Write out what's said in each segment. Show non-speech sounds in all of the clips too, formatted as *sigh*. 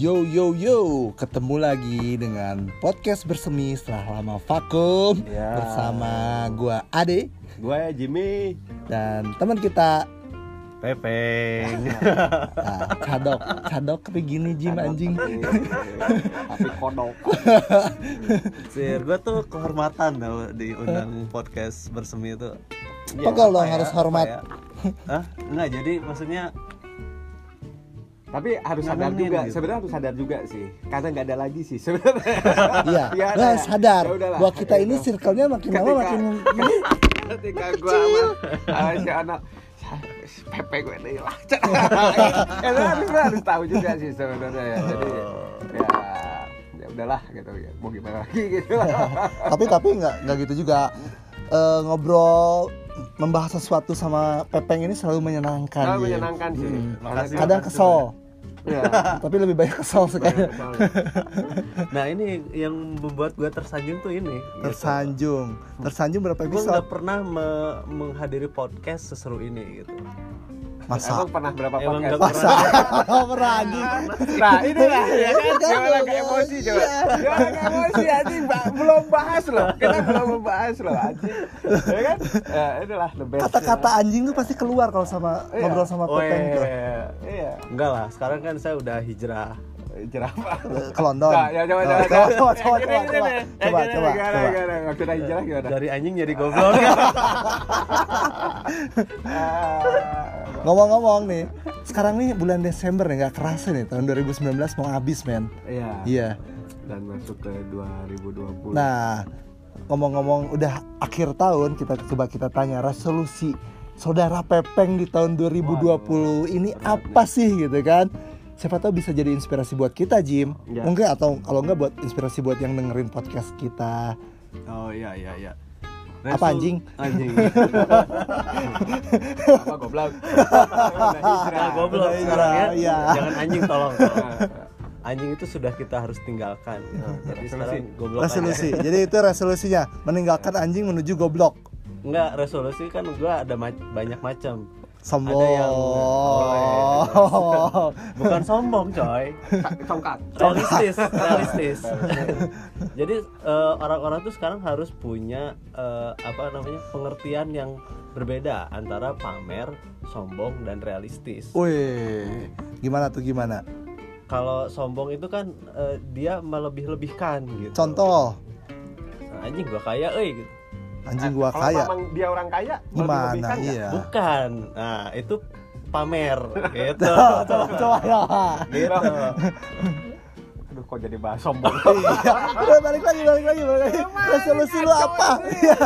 Yo yo yo, ketemu lagi dengan podcast bersemi setelah lama vakum Ya. bersama gua Ade Gue Jimmy dan teman kita Pepeng *laughs* ah, Cadok, Cadok tapi gini Jim anjing. Tapi kodok *laughs* Sir, gue tuh kehormatan tau diundang podcast bersemi itu. Pegel dong apa harus hormat. ya? Hah? Enggak, jadi maksudnya Tapi harus sadar juga. gitu. Sebenarnya harus sadar juga sih. Karena nggak ada lagi sih sebenarnya. *laughs* Iya, Iya, nah, ada. sadar. Ya udahlah, bahwa kita ini circle-nya makin lama makin *laughs* Ketika gue sama sama si anak Pepe gue nih lah. *laughs* Itu harus, harus tahu juga sih sebenarnya ya. Jadi ya ya udahlah gitu ya. Mau gimana lagi gitu. Tapi tapi nggak nggak gitu juga. Eh, ngobrol membahas sesuatu sama Pepeng ini selalu menyenangkan. Selalu menyenangkan sih Hmm. Makasih. Kadang kesel, ya *laughs* tapi lebih banyak kesel sekali. Nah ini yang membuat gue tersanjung tuh ini gitu. Tersanjung, tersanjung berapa Gue episode? nggak pernah me- menghadiri podcast seseru ini gitu Masa? Emang pernah berapa Emang podcast? Masa? pernah anjing. Nah inilah *laughs* ya kan Iya, Jangan lagi iya, emosi coba iya. Jangan lagi emosi anjing Belum bahas loh Kita belum membahas loh anjing Ya kan Ya inilah the best Kata-kata anjing tuh pasti keluar kalau sama Iya. ngobrol sama Oh. Iya Iya Enggak lah, sekarang kan saya udah hijrah Jerapah Ke London. Nah, ya coba Oh, coba *laughs* coba. Coba coba coba coba. coba coba Gimana gimana? Dari anjing jadi goblok. *laughs* Ah, Ngomong-ngomong nih, sekarang nih bulan Desember nih nggak kerasa nih tahun 2019 mau habis men. Iya. Iya. Dan masuk ke 2020 Nah, ngomong-ngomong udah akhir tahun kita coba kita tanya resolusi saudara Pepeng di tahun 2020 ini apa sih gitu kan? Siapa tahu bisa jadi inspirasi buat kita Jim. Ya. Mungkin atau kalau nggak buat inspirasi buat yang dengerin podcast kita. Oh iya iya iya Apa, anjing? Anjing *laughs* Apa goblok. Nah, goblok sekarang ya iya. Jangan anjing tolong, tolong. Anjing itu sudah kita harus tinggalkan Jadi sekarang goblok aja. Resolusi. jadi itu resolusinya meninggalkan anjing menuju goblok. Enggak, resolusi kan gua ada ma- banyak macam. Sombong. Ada yang Bukan sombong, coy. Tongkat Realistis, *laughs* realistis. Jadi eh, orang-orang tuh sekarang harus punya eh, apa namanya? pengertian yang berbeda antara pamer, sombong dan realistis. Wih, gimana tuh gimana? Kalau sombong itu kan eh, dia melebih-lebihkan gitu. Contoh, Nah, anjing gua kaya euy gitu. Anjing gua Kalau kaya. memang dia orang kaya Gimana? Iya. Bukan. Nah, itu pamer *laughs* gitu. Coba coba ya. gitu. Aduh kok jadi bahas *laughs* sombong Udah balik lagi, balik lagi, balik lagi. Resolusi lu apa? Iya.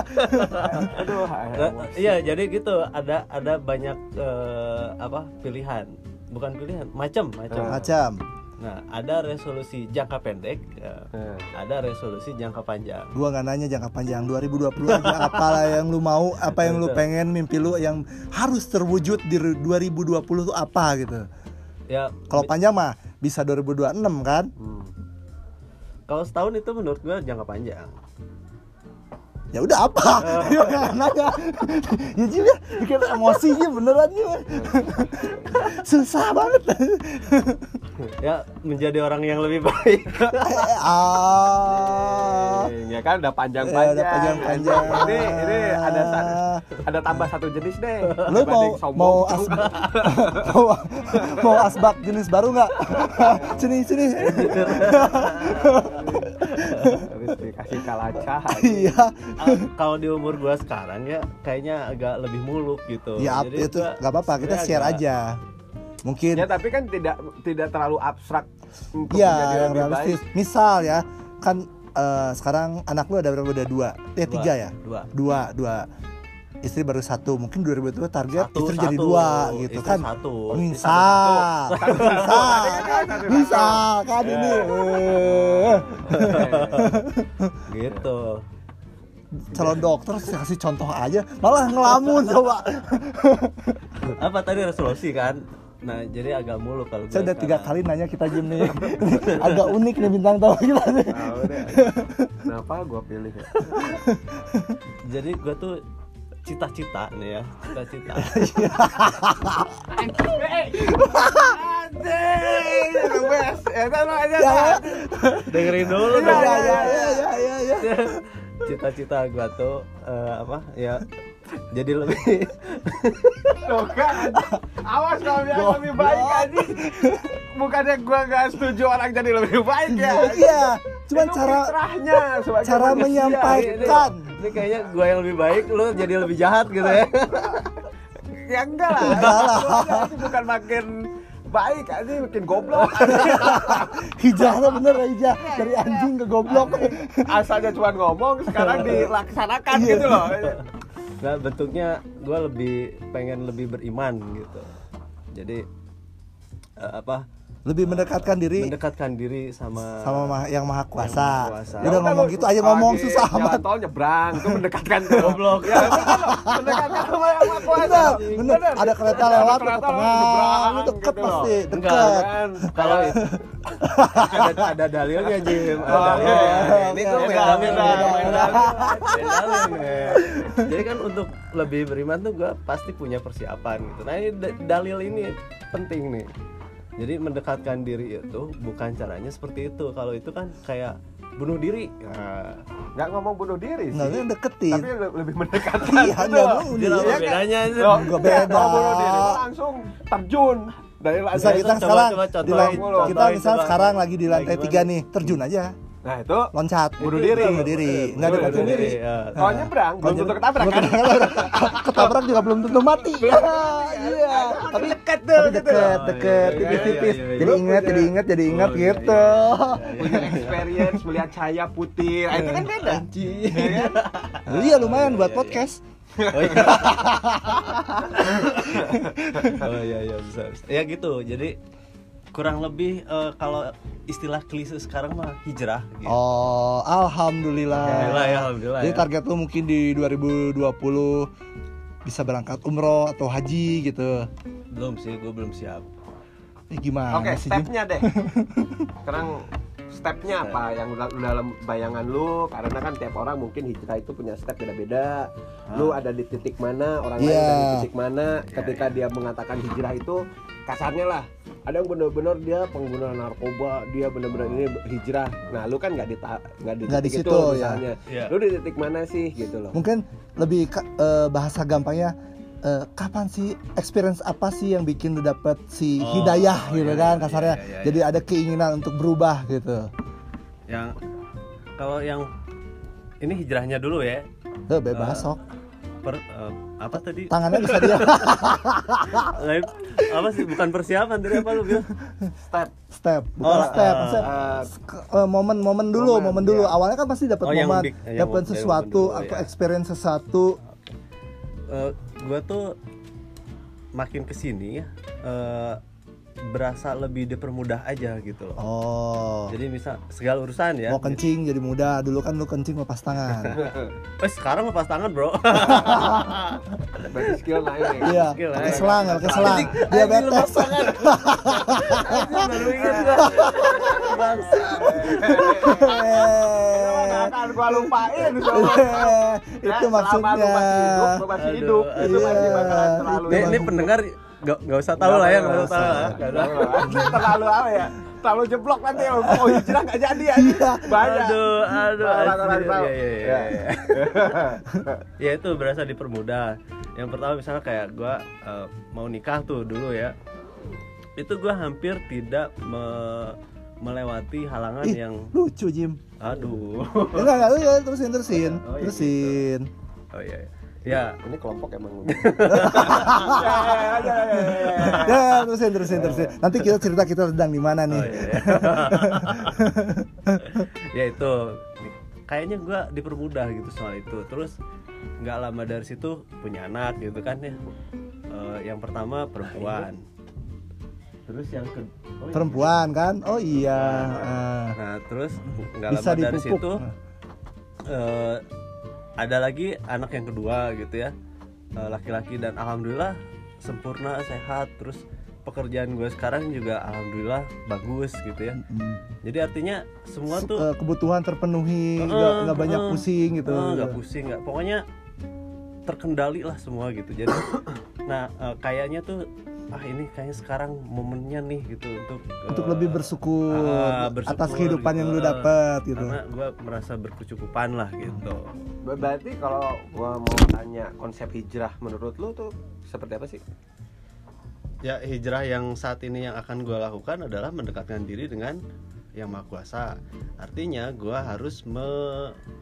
Aduh Nah, Iya, jadi gitu. Ada ada banyak eh, apa pilihan. Bukan pilihan, macam macam. Macam. Nah, ada resolusi jangka pendek, ya. Eh, ada resolusi jangka panjang. Gua nggak nanya jangka panjang 2020 aja apalah yang lu mau, apa yang lu pengen, mimpi lu yang harus terwujud di 2020 tuh apa gitu. Ya, Kalau panjang mah bisa 2026 kan? hmm. kalau setahun itu menurut gua jangka panjang. Ya udah apa? *laughs* Ya nggak nanya. Ya juga bikin emosinya beneran juga. Susah banget. Ya, menjadi orang yang lebih baik. *laughs* ah. ya kan udah Ya, panjang-panjang. udah panjang-panjang. Ini ini ada ada tambah satu jenis deh. Lu mau mau asbak mau, mau asbak jenis baru nggak? *laughs* sini sini. Dikasih kalaca. *laughs* Iya. Kalau di umur gua sekarang ya kayaknya agak lebih muluk gitu. Ya Jadi itu nggak apa-apa kita share agak- aja. Mungkin Ya tapi kan tidak tidak terlalu abstrak untuk ya menjadi yang lebih realistis. baik. Misal ya kan eh, sekarang anak lu ada berapa? Udah dua, eh Dua, tiga ya? Dua. Dua, dua. Istri baru satu, mungkin 2020 target Satu, istri jadi satu. dua gitu Istri kan? satu. Misal, misal, misal kan ini. eh. *laughs* Gitu. calon dokter saya kasih contoh aja malah ngelamun coba Apa tadi resolusi kan? Nah, jadi agak muluk kalau saya udah tiga kali nanya kita Jim nih Ini *laughs* agak unik nih bintang tamu kita nih Tahu deh. Kenapa gua pilih ya? Jadi gua tuh cita-cita nih ya cita-cita the best. Ya, aja, Ya, dengerin dulu Ya dong ya ya ya ya ya. cita-cita gua tuh eh, apa ya jadi lebih *laughs* Tuh kan, awas kalau yang lebih baik anjing. Bukannya gua nggak setuju orang jadi lebih baik ya. Iya, cuman Itu cara fitrahnya sebagai cara manusia. menyampaikan. ini kayaknya gua yang lebih baik lu jadi lebih jahat gitu ya *laughs* Ya enggak lah. Aja itu bukan makin baik anjing makin goblok. *laughs* hijrahnya bener ya hijrah dari anjing ke goblok. Asalnya cuma ngomong sekarang *laughs* dilaksanakan Iya. gitu loh. nah bentuknya gua lebih pengen lebih beriman gitu jadi eh, apa Lebih mendekatkan diri mendekatkan diri sama sama ma- yang maha kuasa. Yang Maha Kuasa. Udah ngomong gitu aja ngomong susah jalan amat. tol nyebrang itu mendekatkan *laughs* ke Goblok. Ya loh, mendekatkan sama yang maha kuasa. Bener, bener. Ada kereta lewat ke kereta tengah, nyebrang, lu deket gitu pasti, enggak deket. kan kalau itu ada ada dalilnya Jim ada Oh, dalilnya iya. ini tuh main dalil jadi kan untuk lebih beriman tuh gue pasti punya persiapan gitu nah ini da- dalil ini penting nih jadi mendekatkan diri itu bukan caranya seperti itu kalau itu kan kayak bunuh diri nah, Nggak ngomong bunuh diri sih. Nggak, deketin. Tapi le- lebih mendekatkan. Iya, nggak loh. mau Jadi apa dia. bedanya sih? Nggak iya, beda. bunuh diri langsung terjun dari Bisa lantai. kita coba, sekarang coba di contohin, kita misal coba. sekarang lagi di lantai tiga nih, terjun aja, Nah, itu loncat. Bunuh diri. Bunuh diri. Nggak Bunuh deketin diri. diri. ya. kalau nyebrang belum tentu ketabrak kan. *laughs* Ketabrak juga belum tentu mati. Iya, tapi dekat tuh tapi gitu. deket, Iya, tipis-tipis. iya, iya, iya. Jadi ingat, jadi ingat, jadi ingat Oh, iya, gitu. Punya experience melihat cahaya putih. Nah, itu kan beda. Anjing. Iya lumayan buat podcast. Oh iya. *laughs* oh iya iya bisa, bisa. Ya gitu. Jadi kurang lebih eh, kalau istilah klise sekarang mah hijrah gitu. Oh, alhamdulillah. Alhamdulillah ya, alhamdulillah. Jadi ya. target lu mungkin di 2020 bisa berangkat umroh atau haji gitu. belum sih, gue belum siap. Eh gimana Oke, sih stepnya deh. *laughs* Sekarang stepnya apa yang dalam bayangan lu? Karena kan tiap orang mungkin hijrah itu punya step beda-beda. Lu ada di titik mana, orang lain Iya. ada di titik mana. Ketika dia mengatakan hijrah itu kasarnya lah. Ada yang benar-benar dia pengguna narkoba, dia benar-benar ini hijrah. Nah, lu kan nggak di nggak di Nggak di situ, itu ya. misalnya. Iya. Lu di titik mana sih gitu loh. Mungkin lebih eh, bahasa gampangnya eh, kapan sih experience apa sih yang bikin lu dapet si Oh, hidayah gitu iya, kan iya, kasarnya. iya, iya, Jadi ada keinginan untuk berubah gitu. Yang kalau yang ini hijrahnya dulu ya. Tuh bebas Eh, sok. Per, eh, apa tadi? Tangannya bisa dia *laughs* Lain- apa sih bukan persiapan tadi apa lu bilang? Step step, bukan Oh, step. eh, Sk- eh, momen-momen dulu, Momen, momen dulu. iya. Awalnya kan pasti dapat Oh, momen, yang dapat momen- sesuatu momen dulu, atau ya. experience sesuatu. Eh, gua tuh makin ke sini ya eh, berasa lebih dipermudah aja gitu loh. Oh. Jadi misal segala urusan ya. Mau kencing jadi mudah. Dulu kan lu kencing lepas tangan. *laughs* Eh sekarang lepas tangan bro. *laughs* berarti skill naik. Iya, Skill, pakai eh. selang, pakai selang. Diabetes. lepas tangan. *laughs* Baru ingat gua. Bangsa. Akan gua lupain soalnya. itu Ya, selama maksudnya. lu masih hidup, lu masih hidup, itu iya. masih bakalan terlalu Ini, ini pendengar gak, gak usah tahu lah ya, gak usah tahu lah. Gak usah. terlalu apa ya? Terlalu jeblok nanti mau hijrah nggak jadi aja. Banyak. Aduh, aduh. Iya, iya, iya, iya. ya itu berasa dipermudah yang pertama misalnya kayak gua eh, mau nikah tuh dulu ya itu gua hampir tidak me- melewati halangan Ih, yang lucu Jim. aduh Ya, Enggak, enggak, ya, terusin, terusin. Oh, iya, Terusin. oh iya iya. Ya Ini kelompok emang. *laughs* Ya, terusin, terusin, terusin. Nanti kita cerita kita sedang di mana nih. oh, iya, iya. *laughs* ya itu kayaknya gua dipermudah gitu soal itu terus nggak lama dari situ punya anak gitu kan ya Eh, yang pertama perempuan terus yang ke oh, iya. Perempuan kan? Oh iya. Ah. Nah terus nggak lama dari situ eh, ada lagi anak yang kedua gitu ya. Eh, laki-laki dan alhamdulillah sempurna sehat. Terus pekerjaan gue sekarang juga alhamdulillah bagus gitu ya. Jadi artinya semua Se- tuh eh, kebutuhan terpenuhi, nggak eh, banyak pusing gitu. nggak pusing nggak. Pokoknya terkendali lah semua gitu. Jadi *coughs* nah eh, kayaknya tuh ah ini kayaknya sekarang momennya nih gitu untuk untuk eh, lebih bersyukur, ah, bersyukur atas kehidupan gitu. yang lu Eh, dapet gitu. karena gue merasa berkecukupan lah gitu Ber- Berarti kalau gua mau tanya konsep hijrah menurut lu tuh seperti apa sih? ya hijrah yang saat ini yang akan gue lakukan adalah mendekatkan diri dengan yang maha kuasa artinya gue harus me,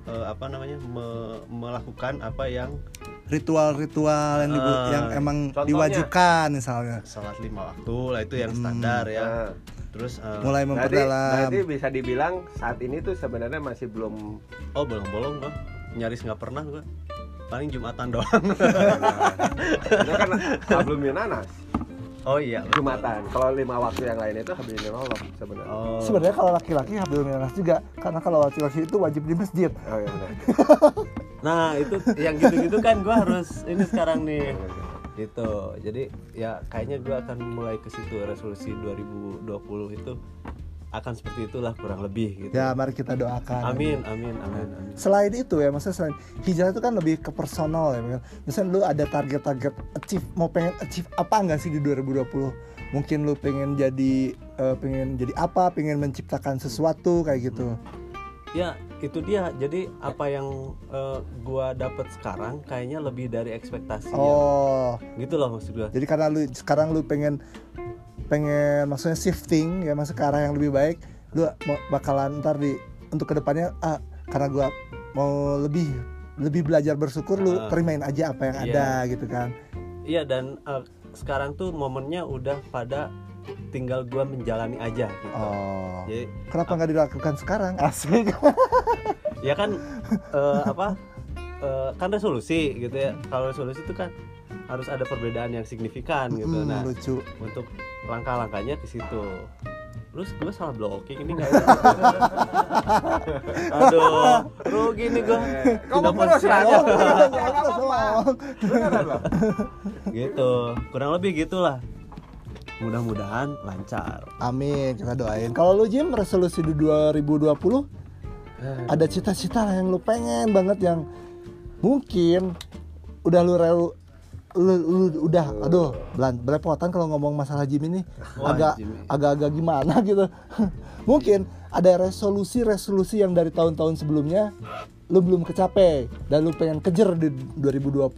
eh, apa namanya me- melakukan apa yang Ritual-ritual yang, dibu- Ah, yang emang contohnya? diwajibkan misalnya. sholat lima waktu lah itu yang standar ya Nah, terus eh, Mulai berarti, memperdalam. berarti bisa dibilang saat ini tuh sebenarnya masih belum oh bolong-bolong gue nyaris nggak pernah gue paling jumatan doang itu kan *laughs* nanas oh iya jumatan. Kalau lima waktu yang lain itu hablum Allah sebenarnya. oh, Sebenarnya kalau laki-laki Habibul Minas juga, karena kalau laki-laki itu wajib di masjid. Oh iya benar. *laughs* nah itu yang gitu-gitu kan gue harus ini sekarang nih gitu jadi ya kayaknya gue akan mulai ke situ resolusi 2020 itu akan seperti itulah kurang lebih gitu Ya, mari kita doakan. amin amin amin amin Selain itu ya, maksudnya selain hijrah itu kan lebih ke personal ya. Misalnya lu ada target-target achieve, mau pengen achieve apa enggak sih di 2020? Mungkin lu pengen jadi eh, pengen jadi apa, pengen menciptakan sesuatu kayak gitu. ya itu dia jadi apa yang eh, gua dapat sekarang kayaknya lebih dari ekspektasi Oh, gitu loh maksud gua jadi karena lu sekarang lu pengen pengen maksudnya shifting ya masuk ke arah yang lebih baik, lu bakalan ntar di untuk ke depannya ah karena gua mau lebih lebih belajar bersyukur lu Ah. terimain aja apa yang Iya. ada gitu kan. iya dan eh, sekarang tuh momennya udah pada tinggal gua menjalani aja gitu Oh. jadi Kenapa nggak dilakukan sekarang? *laughs* Asik. ya kan eh, apa eh, kan resolusi gitu ya kalau resolusi itu kan harus ada perbedaan yang signifikan gitu. Hmm, nah lucu. untuk langkah-langkahnya ke situ. Terus gue salah blocking ini nggak *laughs* aduh rugi nih gue Kamu. Beneran loh. gitu kurang lebih gitulah. Mudah-mudahan lancar. Amin, kita doain. Kalau lu Jim resolusi di 2020 ada cita-cita lah yang lu pengen banget yang mungkin udah lu lu, lu udah aduh belepotan kalau ngomong masalah Jim ini Wah, agak agak-agak gimana *laughs* gitu. mungkin ada resolusi-resolusi yang dari tahun-tahun sebelumnya lu belum kecapai dan lu pengen kejar di 2020. Eh,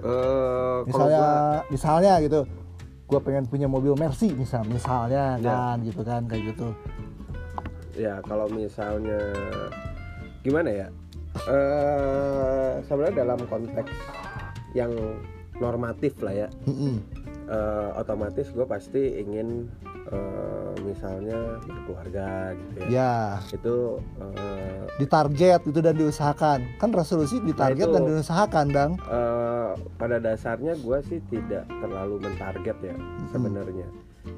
kalau misalnya gua- misalnya gitu gue pengen punya mobil Mercy misal misalnya Ya. kan gitu kan kayak gitu ya kalau misalnya gimana ya eh sebenarnya dalam konteks yang normatif lah ya. Mm-mm. eh, otomatis gue pasti ingin eh, misalnya berkeluarga gitu ya. Ya. Itu eh, ditarget itu dan diusahakan. Kan resolusi ditarget itu- dan diusahakan dang. Eh, pada dasarnya gue sih tidak terlalu mentarget ya sebenarnya.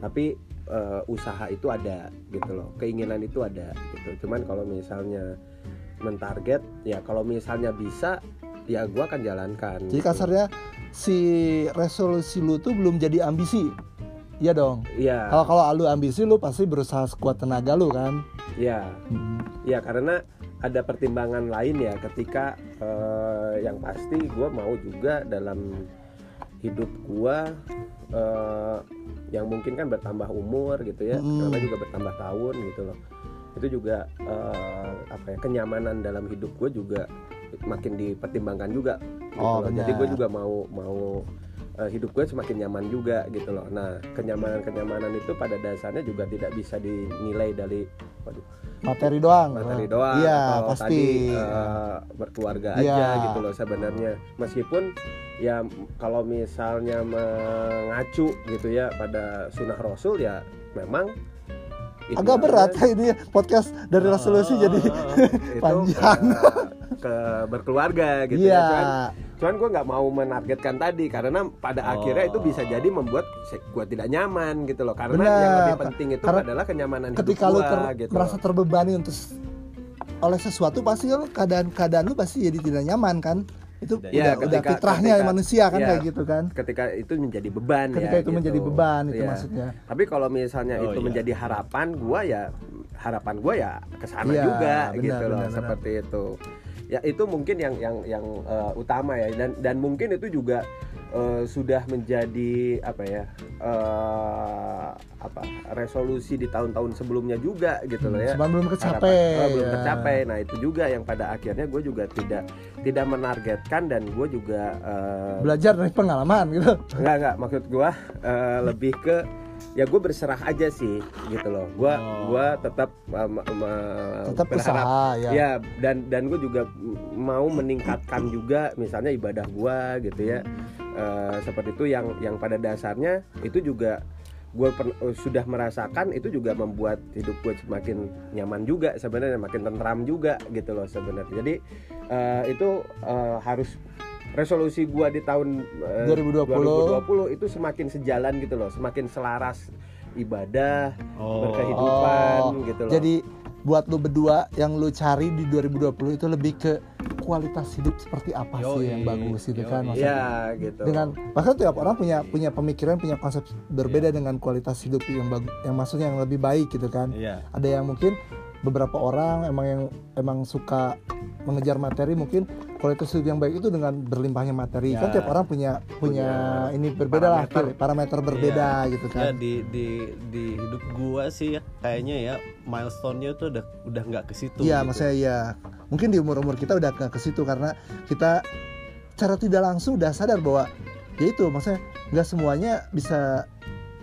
Tapi eh, usaha itu ada gitu loh. Keinginan itu ada gitu. Cuman kalau misalnya mentarget ya kalau misalnya bisa ya gue akan jalankan jadi gitu. kasarnya si resolusi lu tuh belum jadi ambisi Iya dong. Iya, Kalau kalau lu ambisi lu pasti berusaha sekuat tenaga lu kan. iya, Mm. iya karena ada pertimbangan lain ya ketika eh, yang pasti gue mau juga dalam hidup gue eh, yang mungkin kan bertambah umur gitu ya, Mm. karena juga bertambah tahun gitu loh. Itu juga eh, apa ya kenyamanan dalam hidup gue juga makin dipertimbangkan juga. Gitu Oh, loh. Jadi gue juga mau mau eh, hidup gue semakin nyaman juga gitu loh. Nah kenyamanan-kenyamanan itu pada dasarnya juga tidak bisa dinilai dari waduh, Materi doang. materi doang Iya, atau pasti. tadi eh, berkeluarga Iya. aja gitu loh sebenarnya. Meskipun ya kalau misalnya mengacu gitu ya pada sunnah Rasul ya memang Agak berat ini podcast dari resolusi Oh, jadi *laughs* itu panjang. Ke berkeluarga gitu Iya. ya cuman cuman gue nggak mau menargetkan tadi karena pada Oh. akhirnya itu bisa jadi membuat gue tidak nyaman gitu loh karena Benar. yang lebih penting itu Karena adalah kenyamanan Ketika hidup lu gue ter- gitu merasa loh. terbebani untuk oleh sesuatu pasti kan keadaan-keadaan lu pasti jadi tidak nyaman kan. Itu Ya, udah, udah ketika- fitrahnya ketika- manusia kan ya. kayak gitu kan. ketika itu menjadi beban Ketika ya itu gitu. menjadi beban itu Iya. maksudnya. Tapi kalau misalnya Oh, itu iya. menjadi harapan gua ya harapan gue ya ke sana Iya, juga benar, gitu loh benar, benar. seperti itu ya itu mungkin yang yang yang eh, utama ya dan dan mungkin itu juga eh, sudah menjadi apa ya eh, apa resolusi di tahun-tahun sebelumnya juga gitu loh ya Cuman belum kecapai. oh, belum ya. tercapai nah itu juga yang pada akhirnya gue juga tidak tidak menargetkan dan gue juga eh, Belajar dari pengalaman gitu. Enggak enggak maksud gua eh, lebih ke ya gue berserah aja sih gitu loh. Gua Oh. gua tetap eh, ma- ma- Tetap berharap usaha ya. ya dan dan gue juga mau meningkatkan juga misalnya ibadah gua gitu ya. Eh, seperti itu yang yang pada dasarnya itu juga gue sudah merasakan itu juga membuat hidup gue semakin nyaman juga sebenarnya makin tentram juga gitu loh sebenarnya jadi eh, itu eh, harus resolusi gua di tahun eh, 2020. 2020 itu semakin sejalan gitu loh semakin selaras ibadah Oh. berkehidupan Oh, gitu loh Jadi buat lu berdua yang lu cari di 2020 itu lebih ke kualitas hidup seperti apa sih Yoi, yang bagus gitu kan maksudnya. Iya gitu dengan bahkan tiap orang punya punya pemikiran punya konsep berbeda dengan kualitas hidup yang bagus yang maksudnya yang lebih baik gitu kan Iya. ada yang mungkin beberapa orang emang yang emang suka mengejar materi mungkin kualitas hidup yang baik itu dengan berlimpahnya materi Ya. kan tiap orang punya punya, Punya ini berbeda lah parameter. parameter berbeda gitu Ya kan di di di hidup gua sih ya, kayaknya ya milestone-nya tuh udah udah nggak ke situ. iya gitu. maksudnya iya mungkin di umur umur kita udah ke ke situ karena kita cara tidak langsung udah sadar bahwa ya itu maksudnya nggak semuanya bisa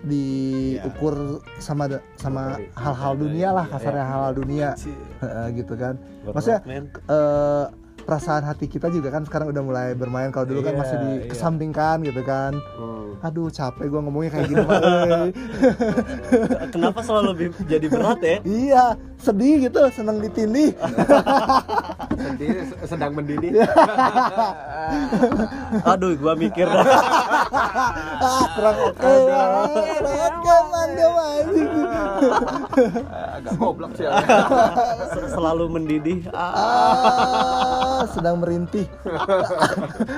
diukur sama sama Oke. hal-hal Iya, dunia lah iya, kasarnya iya. hal-hal dunia Heeh, gitu kan Maksudnya. Perasaan hati kita juga kan sekarang udah mulai bermain kalau dulu kan Iya, masih iya. dikesampingkan gitu kan Hmm. aduh capek gua ngomongnya kayak gini. *laughs* Kenapa selalu lebih jadi berat ya? iya sedih gitu seneng ditindih sendiri sedang mendidih. *laughs* Aduh, gua mikir. Ah kurang oke. Kurang oke mantap anjing. agak goblok sih. Se- *laughs* selalu mendidih. Ah. ah sedang merintih.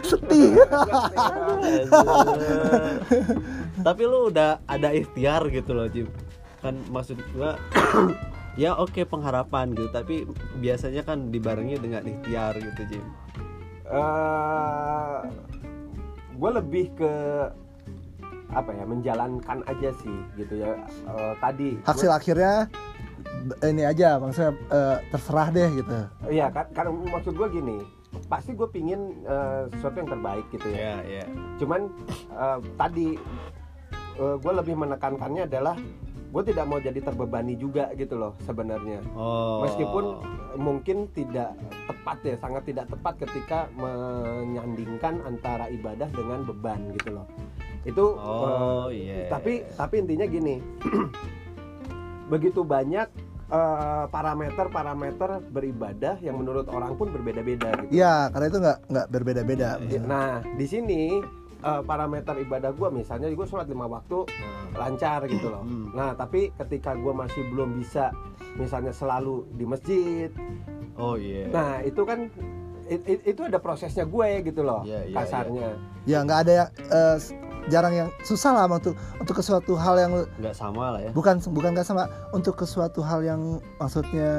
Sedih. Tapi lu udah ada ikhtiar gitu loh, Jim. Kan maksud gua ya oke pengharapan gitu, tapi biasanya kan dibarengi dengan ikhtiar gitu, Jim. gue lebih ke apa ya menjalankan aja sih gitu ya Eh, tadi gua- hasil akhirnya b- ini aja maksudnya eh, terserah deh gitu Iya kan karena maksud gue gini pasti gue pingin eh, sesuatu yang terbaik gitu ya Ya, ya. cuman eh, tadi gue lebih menekankannya adalah gue tidak mau jadi terbebani juga gitu loh sebenarnya Oh. meskipun mungkin tidak tepat ya sangat tidak tepat ketika menyandingkan antara ibadah dengan beban gitu loh itu Oh, eh, iya. tapi tapi intinya gini *clears throat* begitu banyak eh, parameter-parameter beribadah yang menurut orang pun berbeda-beda gitu Iya, karena itu nggak nggak berbeda-beda. Iya. nah di sini eh, parameter ibadah gue misalnya gue sholat lima waktu lancar gitu loh Hmm. nah tapi ketika gue masih belum bisa misalnya selalu di masjid Oh iya. Nah itu kan it- it- itu ada prosesnya gue gitu loh Iya, iya, kasarnya. Ya nggak ada yang eh, jarang yang susah lah untuk untuk ke suatu hal yang nggak sama lah ya. bukan bukan nggak sama untuk ke suatu hal yang maksudnya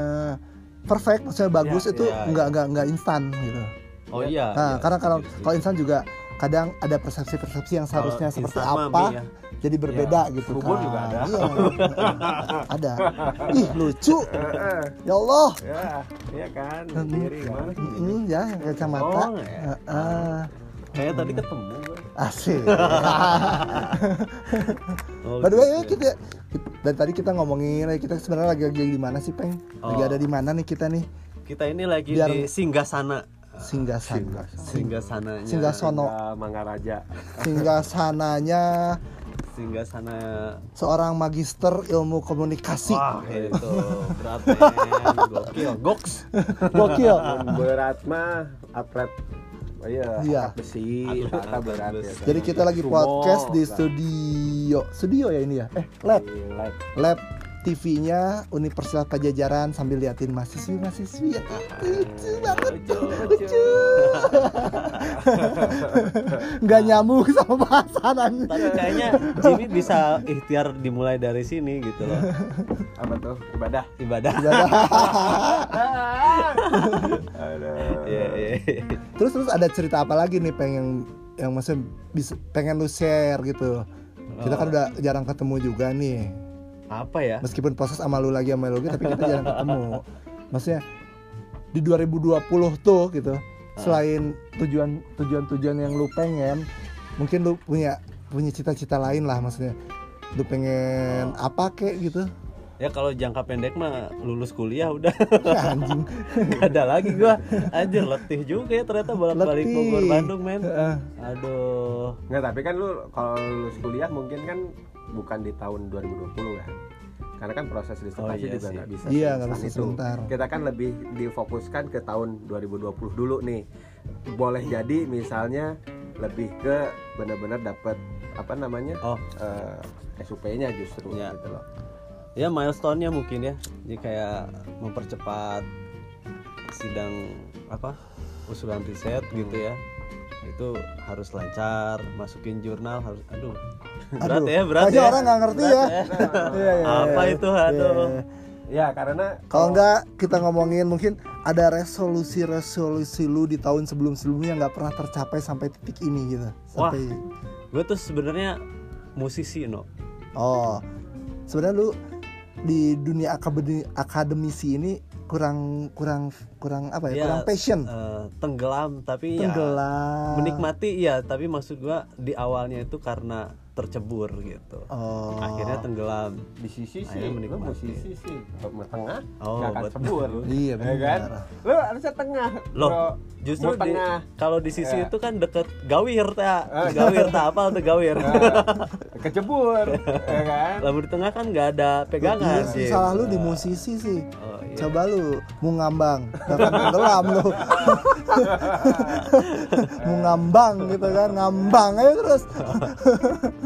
perfect maksudnya bagus Iya, itu iya, nggak nggak nggak instan gitu. Oh iya. Nah, iya, karena kalau setuju, kalau setuju. insan juga kadang ada persepsi-persepsi yang seharusnya Kalau seperti instan mah apa ya. jadi berbeda gitu Bubur kan. juga ada. Iya. ada. Ih, lucu. Ya Allah. ya, iya kan. Hmm. Diri kan. Mm, ya, yang kacamata. Oh, ya. Heeh. Kayaknya tadi ketemu. gue. Asik. Oh, By the way, gitu. kita dari tadi kita ngomongin eh, kita sebenarnya lagi lagi di mana sih, Peng? Lagi Oh. ada di mana nih kita nih? Kita ini lagi Biar- di Singgasana. Singgasana. Singgasananya. Singgasono. Singgah Mangaraja. Singgasananya Singgasana. seorang magister ilmu komunikasi. Wah, *laughs* itu berat. Gokil. Goks. Gokil. berat mah atlet oh iya, Iya. besi, berat ya. Jadi kita lagi Sumo, podcast di studio. Studio ya ini ya? Eh, lab. Lab. Lab TV-nya Universitas Pajajaran sambil liatin mahasiswi-mahasiswi. Yang lucu banget Lucu, lucu. *laughs* nggak nyambung sama bahasan tapi kayaknya Jimmy bisa ikhtiar dimulai dari sini gitu loh. *laughs* Apa tuh? Ibadah. Ibadah. Aduh. *laughs* Iya, iya, terus terus ada cerita apa lagi nih pengen yang maksudnya bisa pengen lu share gitu? Kita kan udah jarang ketemu juga nih apa ya? Meskipun proses sama lu lagi sama lu lagi tapi kita jarang ketemu. Maksudnya di 2020 tuh gitu selain tujuan tujuan tujuan yang lu pengen mungkin lu punya punya cita-cita lain lah maksudnya. Lu pengen apa kek gitu? Ya kalau jangka pendek mah lulus kuliah udah. *laughs* Anjing. Nggak ada lagi gua. Anjir letih juga ya ternyata bolak balik Letih. Bogor Bandung men. Heeh. aduh. Nggak, tapi kan lu kalau lulus kuliah mungkin kan bukan di tahun 2020 kan. Karena kan proses disertasi iya juga nggak bisa Iya, nggak bisa sebentar. kita kan lebih difokuskan ke tahun 2020 dulu nih. Boleh jadi misalnya lebih ke benar-benar dapat apa namanya oh. eh, SUP-nya justru Iya. gitu loh. Ya milestone-nya mungkin ya. Jadi kayak mempercepat sidang apa usulan riset gitu ya itu harus lancar masukin jurnal harus aduh berat Aduh, ya berat ya orang nggak ngerti Berat ya. *laughs* Iya, iya, apa iya. itu aduh Iya. ya karena Kalau enggak kita ngomongin mungkin ada resolusi-resolusi lu di tahun sebelum-sebelumnya yang nggak pernah tercapai sampai titik ini gitu. Wah. Sampai gue tuh sebenarnya musisi no oh. Sebenarnya lu di dunia akademi akademisi ini kurang kurang kurang apa ya? Ya, kurang passion. eh, tenggelam tapi ya Tenggelam. menikmati ya tapi maksud gua di awalnya itu karena tercebur gitu Oh. akhirnya tenggelam di sisi sih lu menikmati. musisi sih tengah Oh, nggak akan betul. sebur *laughs* Iya, ya kan benar. lu harusnya tengah loh bro. justru Mau di, kalau di sisi Ya. itu kan deket gawir ta Ah. gawir ta apa untuk gawir Nah, kecebur *laughs* ya kan lalu di tengah kan nggak ada pegangan Iya sih, Jim. salah lu di musisi sih. oh, iya. Coba lu mau ngambang, gak akan tenggelam lu. *laughs* mau ngambang gitu kan, ngambang aja terus.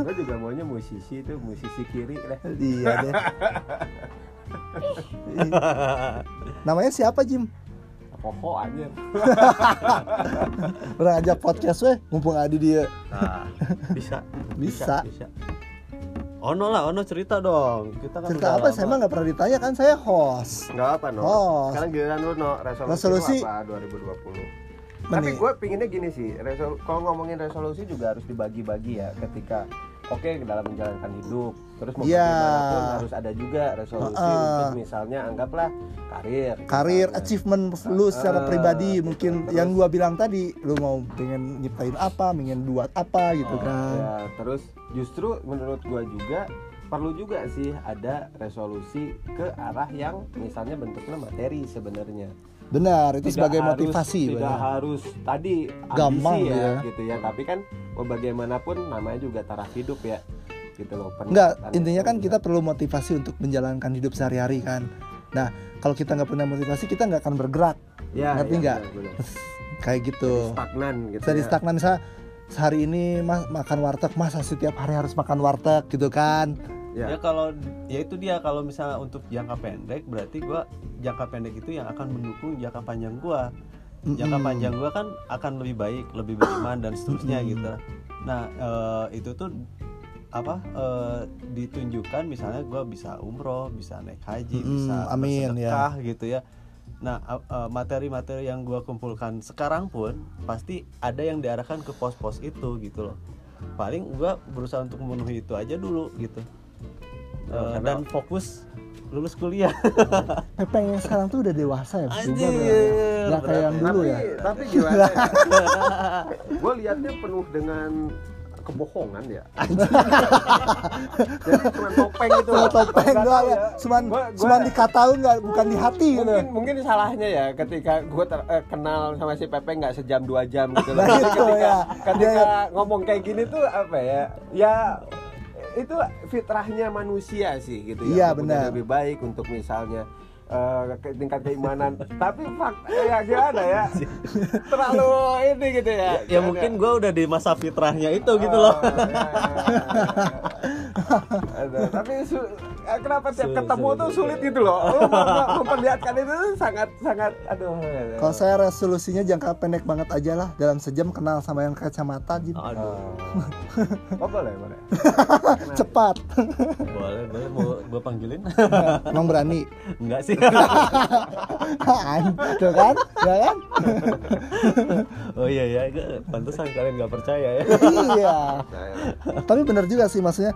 Gue juga maunya musisi itu musisi kiri lah *laughs* iya deh. *laughs* Namanya siapa Jim? poho aja *laughs* Orang ajak podcast weh, mumpung Adi dia. Nah, bisa Bisa. bisa Ono lah Ono cerita dong kita kan Cerita apa? lama. Saya emang nggak pernah ditanya kan saya host. nggak apa no Oh. sekarang giliran lu no resolusi, Resolusi. lu apa 2020 tapi Mending- gue pinginnya gini sih resol kalau ngomongin resolusi juga harus dibagi-bagi ya ketika oke dalam menjalankan hidup terus mau Iya. bagaimanapun harus ada juga resolusi Heeh. untuk misalnya anggaplah karir Karir, misalnya. achievement lu secara Ah, pribadi gitu. mungkin Terus- yang gua bilang tadi, lu mau pengen nyiptain apa, pengen buat apa gitu Oh, kan. Ya, terus justru menurut gua juga perlu juga sih ada resolusi ke arah yang misalnya bentuknya materi sebenarnya. Benar, itu Tidak sebagai harus- motivasi. Tidak benar. harus tadi Gampang ya, ya. gitu ya. Tapi kan mau bagaimanapun namanya juga taraf hidup ya. Gitu loh. Enggak, intinya kan kita perlu motivasi untuk menjalankan hidup sehari-hari kan. Nah, kalau kita nggak punya motivasi, kita nggak akan bergerak. ya, ngerti ya, nggak? benar, benar. *laughs* Kayak gitu. Jadi stagnan gitu. Jadi ya. stagnan misalnya sehari ini mas makan warteg, masa setiap hari harus makan warteg gitu kan? Ya. ya kalau ya itu dia kalau misalnya untuk jangka pendek berarti gua jangka pendek itu yang akan mendukung jangka panjang gua jangka Mm-mm. panjang gua kan akan lebih baik lebih beriman dan seterusnya Mm-mm. gitu nah eh, itu tuh apa eh, ditunjukkan misalnya gua bisa umroh bisa naik haji Mm-mm, bisa amin, bersedekah gitu ya nah materi-materi yang gua kumpulkan sekarang pun pasti ada yang diarahkan ke pos-pos itu gitu loh paling gua berusaha untuk memenuhi itu aja dulu gitu Ya, Eh, karena- dan fokus lulus kuliah *laughs* Pepeng yang sekarang tuh udah dewasa ya, berubah Anjir, ya. Nggak kayak yang dulu tapi, ya. tapi gimana? *laughs* gue liatnya penuh dengan kebohongan ya. *laughs* Jadi cuma topeng itu. Cuma topeng doang ya. Cuman Gua- gua- cuman dikatain nggak bukan di hati gitu. mungkin mungkin salahnya ya ketika gue kenal sama si Pepe nggak sejam dua jam gitu. Nah, ketika ya. ketika Dia- ngomong kayak gini tuh apa ya? Ya itu fitrahnya manusia sih gitu Iya, ya. Menjadi benar. Lebih baik untuk misalnya eh, ke- tingkat keimanan. Tapi fakta ya gimana ya. Terlalu ini gitu ya. Ya mungkin gua udah di masa fitrahnya itu gitu loh. Oh, ya, ya, ya. Aduh, tapi su- eh, kenapa tiap Sulit, ketemu sulit, tuh sulit. gitu loh? Lu mem- memperlihatkan itu sangat sangat aduh Kalau saya resolusinya jangka pendek banget aja lah. Dalam sejam kenal sama yang kacamata Jim. aduh. Oh, boleh boleh. *laughs* Cepat. boleh boleh. Mau gue panggilin Emang berani. enggak sih *laughs* Kan? Tuh kan? Ya kan? oh iya ya pantesan kalian nggak percaya ya iya. Tapi bener juga sih maksudnya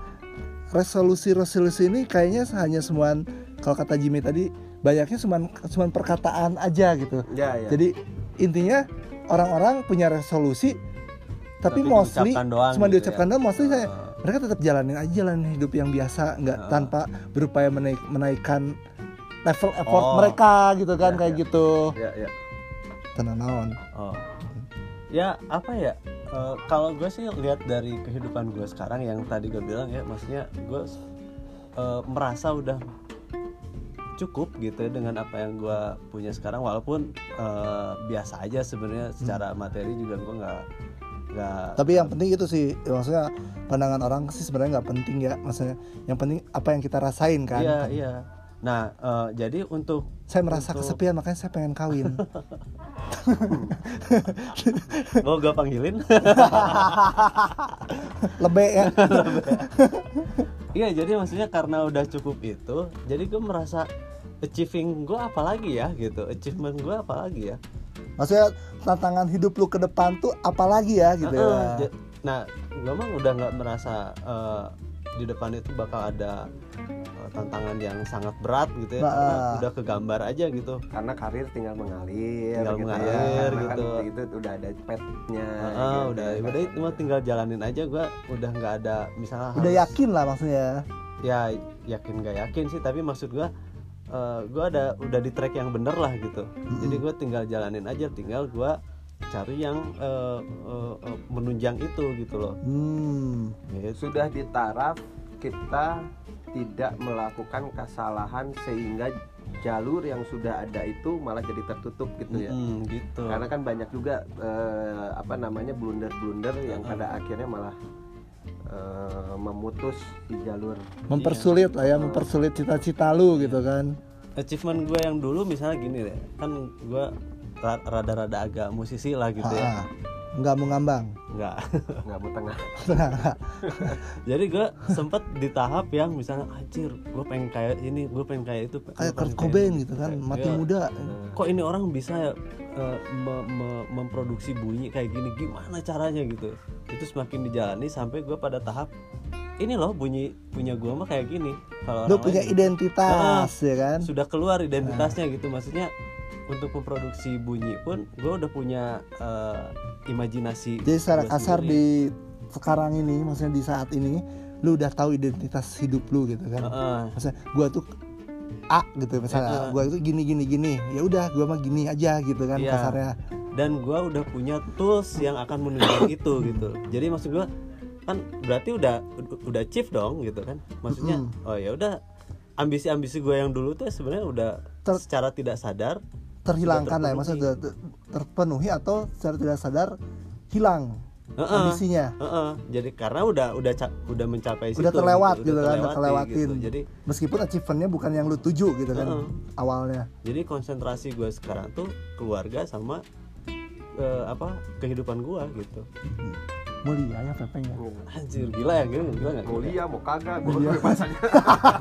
resolusi-resolusi ini kayaknya hanya semuan kalau kata Jimmy tadi banyaknya cuman cuman perkataan aja gitu. ya ya Jadi intinya orang-orang punya resolusi tapi, Tapi mostly diucapkan doang cuma gitu diucapkan ya. doang mostly saya Ah. Mereka tetap jalanin aja jalanin hidup yang biasa nggak Ah. tanpa berupaya menaik menaikkan level effort Oh. mereka gitu kan Ya, kayak ya. gitu ya ya tenang naon Oh. Ya apa ya? eh, kalau gue sih lihat dari kehidupan gue sekarang yang tadi gue bilang ya, maksudnya gue eh, merasa udah cukup gitu ya dengan apa yang gue punya sekarang, walaupun eh, biasa aja sebenarnya secara materi juga gue nggak nggak. tapi yang penting itu sih maksudnya pandangan orang sih sebenarnya nggak penting ya maksudnya yang penting apa yang kita rasain kan Iya iya. Nah eh, jadi untuk saya merasa Untuk- kesepian makanya saya pengen kawin *laughs* mau gue panggilin? *laughs* lebih ya *laughs* Iya jadi maksudnya karena udah cukup itu, jadi gue merasa achieving gue apalagi ya gitu, achievement gue apalagi ya. Maksudnya tantangan hidup lu ke depan tuh apalagi ya gitu Heeh, ya Nah, gue emang udah nggak merasa eh, di depan itu bakal ada eh, tantangan yang sangat berat gitu ya. Nah, karena ah. udah kegambar aja gitu. karena karir tinggal mengalir Tinggal gitu mengalir ya. Karena gitu. kan itu udah ada petnya Heeh, gitu. udah udah itu mah tinggal jalanin aja gue udah nggak ada misalnya udah harus- yakin lah maksudnya ya yakin nggak yakin sih tapi maksud gue gue ada udah di track yang bener lah gitu. Jadi gue tinggal jalanin aja tinggal gue cari yang eh, eh, eh, menunjang itu gitu loh. Hmm. Gitu. sudah di taraf kita tidak melakukan kesalahan sehingga jalur yang sudah ada itu malah jadi tertutup gitu ya. Mm, gitu. Karena kan banyak juga eh, apa namanya blunder-blunder yang pada akhirnya malah eh, memutus di jalur. Mempersulit lah ya mempersulit cita-cita lu gitu kan. Achievement gue yang dulu misalnya gini deh kan gue ra- rada-rada agak musisi lah gitu Ah, ya nggak mau ngambang? Nggak. *laughs* Nggak mau tengah. *laughs* Jadi gue sempet di tahap yang misalnya anjir gue pengen kayak ini gue pengen kayak itu. Kayak Kurt Cobain ini." gitu kan mati muda. Kok ini orang bisa ya eh, me- me- memproduksi bunyi kayak gini? Gimana caranya? Gitu. Itu semakin dijalani sampai gue pada tahap ini loh bunyi punya gue mah kayak gini. Kalau punya lain identitas ya kan? Sudah keluar identitasnya gitu. Maksudnya untuk memproduksi bunyi pun gue udah punya eh, imajinasi jadi secara kasar sendiri. di sekarang ini maksudnya di saat ini lu udah tahu identitas hidup lu gitu kan Heeh. maksudnya gua tuh A gitu misalnya Heeh. gua itu gini gini gini ya udah gua mah gini aja gitu kan Iya. kasarnya dan gue udah punya tools yang akan menunjang *coughs* itu gitu jadi maksud gue kan berarti udah udah chief dong gitu kan maksudnya oh ya udah ambisi-ambisi gue yang dulu tuh sebenarnya udah Ter- secara tidak sadar terhilangkan lah ya maksudnya ter- ter- terpenuhi atau secara tidak sadar hilang Heeh. ambisinya Heeh. jadi karena udah udah udah mencapai udah situ terlewat gitu, gitu, kan udah terlewati kelewatin gitu. jadi meskipun achievementnya bukan yang lu tuju gitu kan Heeh. awalnya jadi konsentrasi gue sekarang tuh keluarga sama eh, apa kehidupan gue gitu mulia ya pepeng ya anjir gila ya gila gila nggak? Mau gila? lia mau kagak gue *laughs* bahasanya.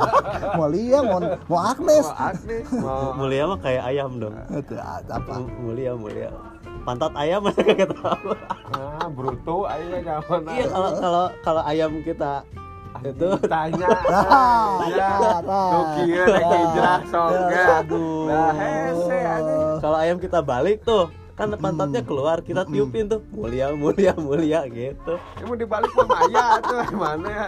*laughs* Mulia mau mau Agnes. Mau Agnes. Mau mulia mah kayak ayam dong. Itu, apa? M- mulia mulia. Pantat ayam aja *laughs* kagak tahu. Ah bruto aja jangan iya kalau kalau kalau ayam kita itu tanya. Ah, ya ah, ah. tuh kira hijrah soga aduh nah hese kalau ayam kita balik tuh kan pantatnya keluar kita tiupin tuh mulia mulia mulia gitu. Mau dibalik mah Maya tuh *laughs* mana ya?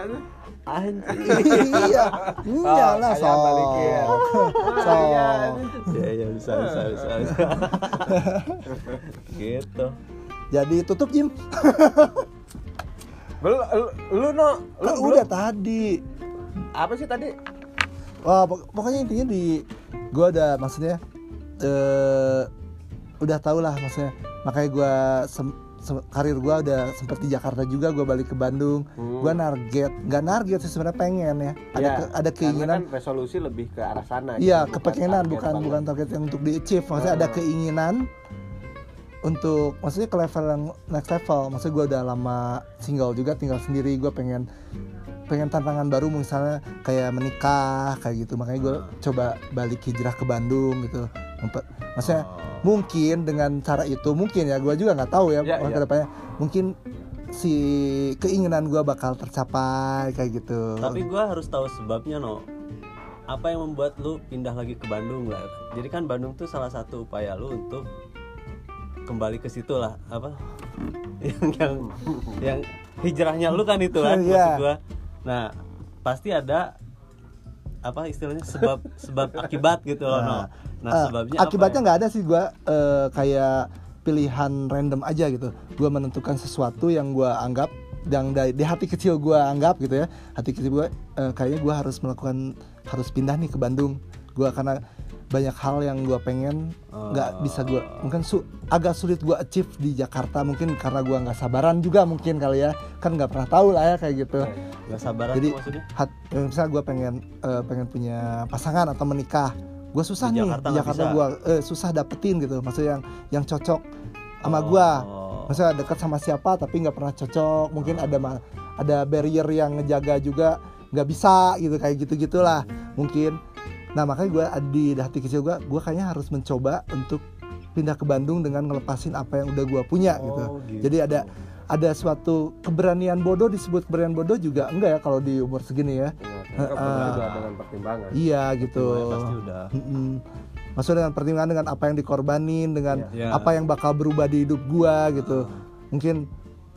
Anjir iya. Iya lah sok Maya ya ya bisa bisa bisa, bisa. *laughs* gitu. Jadi tutup Jim. Belum lu, lu no lu kan udah tadi. Apa sih tadi? Wah, pok- pokoknya intinya di gua ada maksudnya eh udah tau lah maksudnya. Makanya se- karir gue udah sempet di Jakarta juga gue balik ke Bandung. Hmm. gue narget nggak narget sih sebenarnya pengen ya. Ada Ya, ke- ada karena keinginan. kan resolusi lebih ke arah sana iya gitu, kepengenan target bukan banget. bukan target yang untuk di achieve maksudnya ada Ah. keinginan untuk maksudnya ke level yang next level. Maksudnya gue udah lama single juga tinggal sendiri. Gue pengen pengen tantangan baru misalnya kayak menikah kayak gitu makanya gue coba balik hijrah ke Bandung gitu maksudnya mungkin dengan cara itu mungkin ya gue juga nggak tahu ya, Ya, ke ya. depannya mungkin si keinginan gue bakal tercapai kayak gitu Tapi gua harus tahu sebabnya no. Apa yang membuat lu pindah lagi ke Bandung lah? Jadi kan Bandung tuh salah satu upaya lu untuk kembali ke situ lah apa *laughs* yang yang yang hijrahnya lu kan itu kan *laughs* Iya. maksud gua. Nah pasti ada apa istilahnya sebab *laughs* sebab akibat gitu loh no. Nah Eh, sebabnya akibatnya ya? nggak ada sih gue kayak pilihan random aja gitu gue menentukan sesuatu yang gue anggap yang dari di hati kecil gue anggap gitu ya hati kecil gue eh, kayaknya gue harus melakukan harus pindah nih ke Bandung gue karena banyak hal yang gue pengen nggak Oh. bisa gue mungkin su- agak sulit gue achieve di Jakarta mungkin karena gue nggak sabaran juga mungkin kali ya. Kan nggak pernah tahu lah ya kayak gitu. Gak sabaran jadi maksudnya? hat, eh, misalnya gue pengen eh, pengen punya pasangan atau menikah gue susah Di nih. Jakarta di nggak Jakarta gue susah dapetin gitu. Maksudnya yang yang cocok sama Oh. gue maksudnya dekat sama siapa tapi nggak pernah cocok. Mungkin ada ada barrier yang ngejaga juga nggak bisa gitu kayak gitu gitulah mungkin nah makanya gue di hati kecil gue gue kayaknya harus mencoba untuk pindah ke Bandung dengan ngelepasin apa yang udah gue punya gitu Oh, gitu. jadi ada ada suatu keberanian bodoh disebut keberanian bodoh juga enggak ya kalau di umur segini ya Ah. juga dengan pertimbangan iya gitu pasti udah. Maksudnya dengan pertimbangan dengan apa yang dikorbanin, dengan Iya. apa yang bakal berubah di hidup gua gitu. Mungkin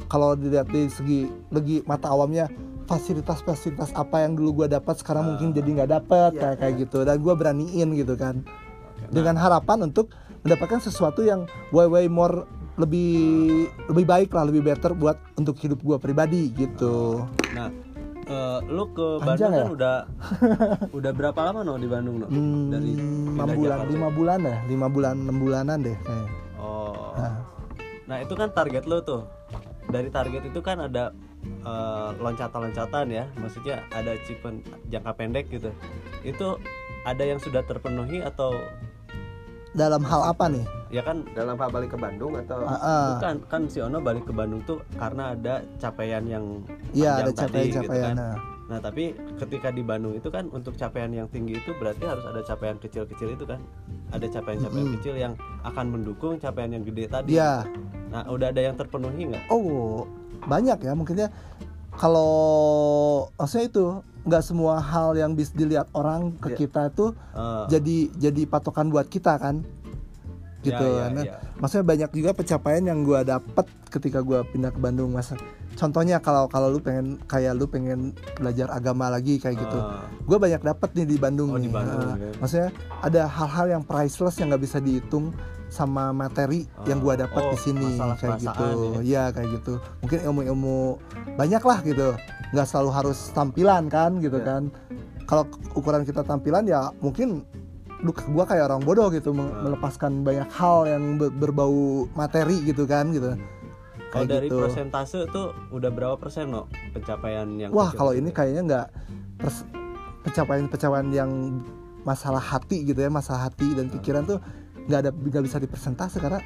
kalau dilihat dari segi lagi mata awamnya fasilitas-fasilitas apa yang dulu gua dapat sekarang mungkin jadi nggak dapat Iya, kayak kayak gitu dan gua beraniin gitu kan. Oke, Dengan harapan untuk mendapatkan sesuatu yang way way more lebih lebih baik lah, lebih better buat untuk hidup gua pribadi gitu. Nah, eh, lu ke Panjang Bandung kan ya? udah *laughs* udah berapa lama no di Bandung no? Hmm, Dari lima pindah bulan, lima bulan ya, lima bulan, enam bulanan deh kayaknya. Oh. Nah. Nah, itu kan target lu tuh. Dari target itu kan ada eh, loncatan-loncatan ya. Maksudnya ada achievement jangka pendek gitu. Itu ada yang sudah terpenuhi atau Dalam hal apa nih? ya kan dalam hal balik ke Bandung atau Ah, ah. bukan kan si Ono balik ke Bandung tuh karena ada capaian yang Iya ada gitu kan. nah. Nah tapi ketika di Bandung itu kan untuk capaian yang tinggi itu berarti harus ada capaian kecil-kecil itu kan Ada capaian-capaian Mm-mm. kecil yang akan mendukung capaian yang gede tadi Iya. Nah udah ada yang terpenuhi nggak? Oh banyak ya mungkinnya kalau maksudnya itu nggak semua hal yang bisa dilihat orang ke Iya. kita itu Eh, jadi jadi patokan buat kita kan? Gitu. Ya, ya, Nah, ya. maksudnya banyak juga pencapaian yang gua dapet ketika gua pindah ke Bandung mas. Contohnya kalau kalau lu pengen kayak lu pengen belajar agama lagi kayak gitu. Eh, gue banyak dapet nih di Bandung Oh, di nih. Bandung, Nah, ya. maksudnya ada hal-hal yang priceless yang nggak bisa dihitung sama materi yang gua dapat Oh, di sini kayak gitu. perasaan ya. Kayak gitu. Mungkin ilmu-ilmu banyak lah gitu. Nggak selalu harus tampilan kan gitu Ya. kan. Kalau ukuran kita tampilan ya mungkin lu gua kayak orang bodoh gitu Ah. melepaskan banyak hal yang ber- berbau materi gitu kan gitu. Kalau kayak dari gitu. persentase tuh udah berapa persen no pencapaian yang Wah kalau ini kayaknya nggak pencapaian-pencapaian yang masalah hati gitu ya masalah hati dan pikiran tuh nggak ada nggak bisa dipersentase karena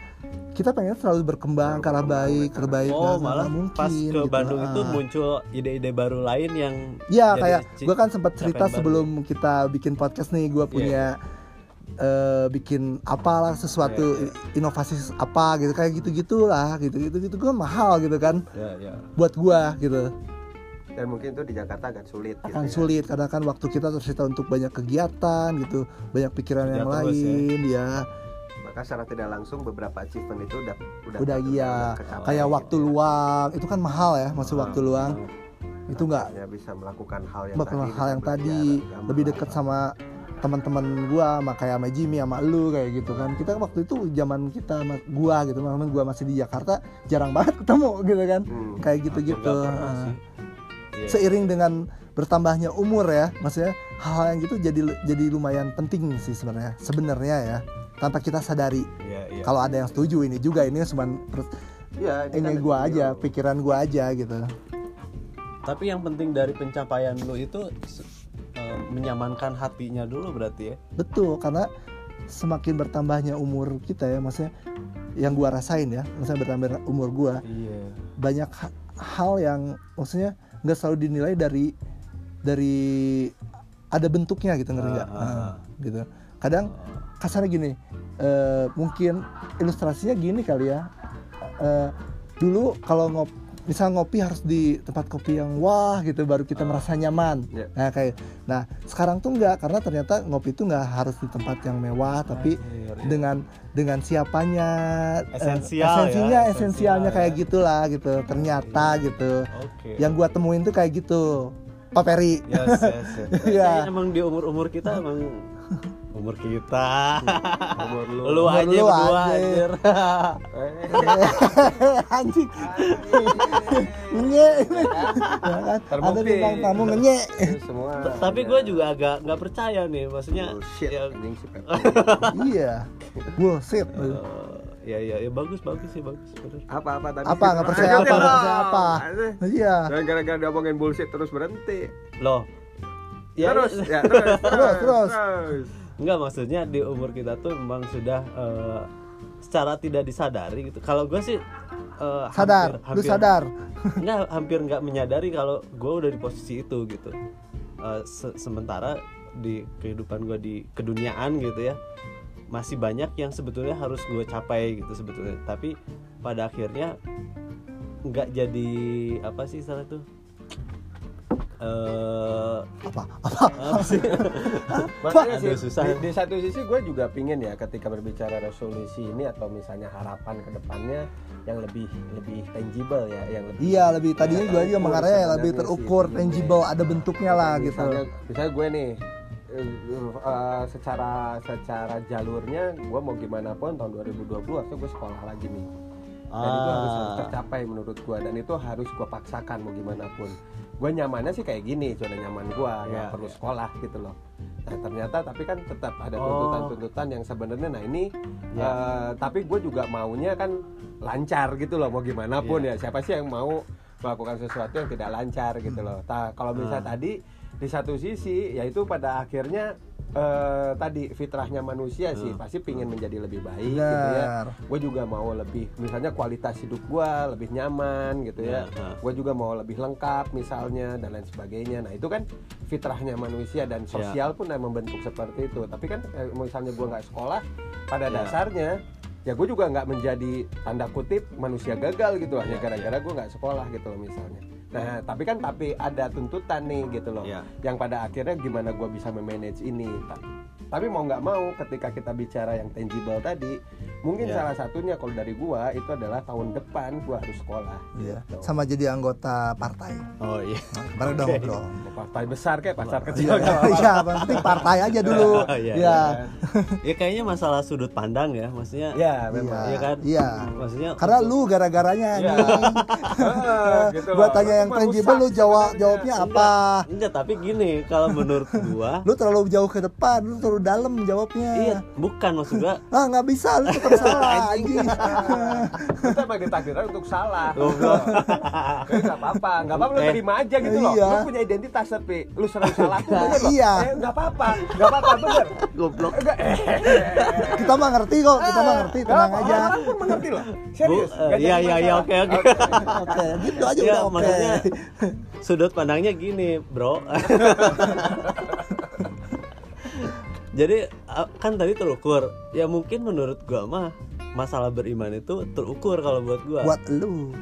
kita pengen selalu berkembang ke arah baik ke arah baik Oh malah mungkin pas ke gitu. Bandung itu muncul ide-ide baru lain yang ya jadi kayak gue kan sempat cerita capaian baru. sebelum kita bikin podcast nih gue Iya, punya eh, bikin apalah sesuatu Iya, inovasi apa gitu kayak gitu gitulah gitu gitu gitu gue mahal gitu kan ya ya buat gua gitu dan mungkin itu di Jakarta agak sulit gitu akan ya. sulit karena kan waktu kita tersita untuk banyak kegiatan gitu banyak pikiran Kerja yang ya. lain ya maka secara tidak langsung beberapa achievement itu udah udah udah iya kayak gitu waktu ya. luang itu kan mahal ya masih Ah, waktu luang itu nggak ya bisa melakukan hal yang melakukan tadi hal yang tadi lebih dekat sama teman-teman gua sama kayak sama Jimmy sama lu kayak gitu kan kita waktu itu zaman kita sama gua gitu teman gua masih di Jakarta jarang banget ketemu gitu kan Hmm. kayak gitu-gitu Nggak pernah Ah. sih. Iya. seiring dengan bertambahnya umur ya maksudnya hal-hal yang gitu jadi jadi lumayan penting sih sebenarnya sebenarnya ya tanpa kita sadari Iya, iya. kalau ada yang setuju ini juga ini cuma Iya, ini ini kan gua aja pikiran gua aja gitu Tapi yang penting dari pencapaian lu itu eh, menyamankan hatinya dulu berarti ya. betul karena semakin bertambahnya umur kita ya maksudnya yang gua rasain ya maksudnya bertambah umur gua Iya. banyak ha- hal yang maksudnya nggak selalu dinilai dari dari ada bentuknya gitu ngerti nggak Ah, ah. gitu kadang kasarnya gini eh, mungkin ilustrasinya gini kali ya Eh, dulu kalau ngop misal ngopi harus di tempat kopi yang wah gitu baru kita merasa nyaman Iya. nah kayak nah sekarang tuh nggak karena ternyata ngopi itu nggak harus di tempat yang mewah tapi Anjir, iya. dengan dengan siapanya eh, Esensial ya, esensinya esensial esensialnya ya. kayak gitulah gitu ternyata gitu Oke. yang gua temuin tuh kayak gitu Pak Peri Yes, yes, yes. *laughs* Iya. Kayaknya emang di umur-umur kita emang umur kita. Umur lu. Lu Umur aja lu berdua aja. anjir. *laughs* Anjing nge ya ada bintang tamu nge semua. Tapi gue juga agak nggak percaya nih, maksudnya Bullshit, ya, anjing si Pepe. iya bullshit ya ya ya bagus bagus sih bagus apa apa tadi? apa nggak percaya apa nggak percaya apa iya Jangan gara-gara diomongin bullshit terus berhenti. Loh. Ya, terus, ya, ya, terus, Terus, terus. Enggak maksudnya di umur kita tuh memang sudah eh, secara tidak disadari gitu. Kalau gue sih eh, sadar hampir- lu hampir- sadar. *laughs* Nggak hampir nggak menyadari kalau gue udah di posisi itu gitu. Eh, se- sementara di kehidupan gue di keduniaan gitu ya masih banyak yang sebetulnya harus gue capai gitu sebetulnya. Tapi pada akhirnya nggak jadi apa sih salah tuh eh apa? Apa? Apa sih? Makanya sih Aduh, susah. di, di satu sisi gue juga pingin ya ketika berbicara resolusi ini atau misalnya harapan ke depannya yang lebih lebih tangible ya, yang lebih iya lebih tadinya Ya, gua juga terukur mengarahnya lebih sebenarnya sih terukur sebenarnya. tangible ada bentuknya lah gitu. misalnya, misalnya gue nih eh, secara secara jalurnya gue mau gimana pun tahun 2020 harusnya gue sekolah lagi nih. Dan itu harus, harus Ah. tercapai menurut gue dan itu harus gue paksakan mau gimana pun gue nyamannya sih kayak gini zona nyaman gue nggak Ya, perlu ya. sekolah gitu loh nah ternyata tapi kan tetap ada Oh. tuntutan-tuntutan yang sebenarnya nah ini Ya. eh, tapi gue juga maunya kan lancar gitu loh mau gimana pun ya siapa sih yang mau melakukan sesuatu yang tidak lancar gitu loh nah, kalau misalnya Ah. tadi di satu sisi yaitu pada akhirnya eh, tadi fitrahnya manusia sih Hmm. pasti pingin menjadi lebih baik gitu ya. Gue juga mau lebih misalnya kualitas hidup gue lebih nyaman gitu ya. Ya, gue juga mau lebih lengkap misalnya dan lain sebagainya. Nah itu kan fitrahnya manusia dan sosial pun yang membentuk seperti itu. Tapi kan eh, misalnya gue nggak sekolah pada Ya. dasarnya ya gue juga nggak menjadi tanda kutip manusia gagal gitu hanya Ya, gara-gara gue nggak sekolah gitu loh misalnya nah tapi kan tapi ada tuntutan nih gitu loh Ya. yang pada akhirnya gimana gue bisa memanage ini tapi mau nggak mau ketika kita bicara yang tangible tadi mungkin Ya. salah satunya kalau dari gua itu adalah tahun depan gua harus sekolah iya gitu. sama jadi anggota partai oh iya nah, kemarin udah Oke. ngobrol Mau partai besar kayak pasar kecil *laughs* iya apa-apa. iya yang penting partai aja *laughs* dulu Iya, iya. iya *laughs* ya kayaknya masalah sudut pandang ya maksudnya ya memang Iya kan? iya maksudnya karena lu gara-garanya Iya. Ah, gitu gua tanya yang tangible lu jawab jawabnya apa enggak tapi gini kalau menurut gua lu terlalu jauh ke depan lu terlalu dalam jawabnya. Iya bukan maksud gua. *laughs* Ah nggak bisa lu tetap salah *laughs* anjing. kita emang ditakdirkan untuk salah. Goblok. *laughs* Jadi nggak apa-apa. Nggak apa-apa lu Eh. terima aja gitu loh. Iya. lu punya identitas tapi lu selalu salah tuh bener loh. Iya. Eh, nggak apa-apa. Nggak apa-apa bener. Goblok. Enggak, eh. kita mah ngerti kok kita mah ngerti tenang aja. orang pun mengerti loh Bu, serius. iya iya iya masalah. oke oke. Oke. Gitu aja ya udah oke. maksudnya sudut pandangnya gini bro jadi a- kan tadi terukur. Ya mungkin menurut gua mah masalah beriman itu terukur kalau buat gua. Buat lu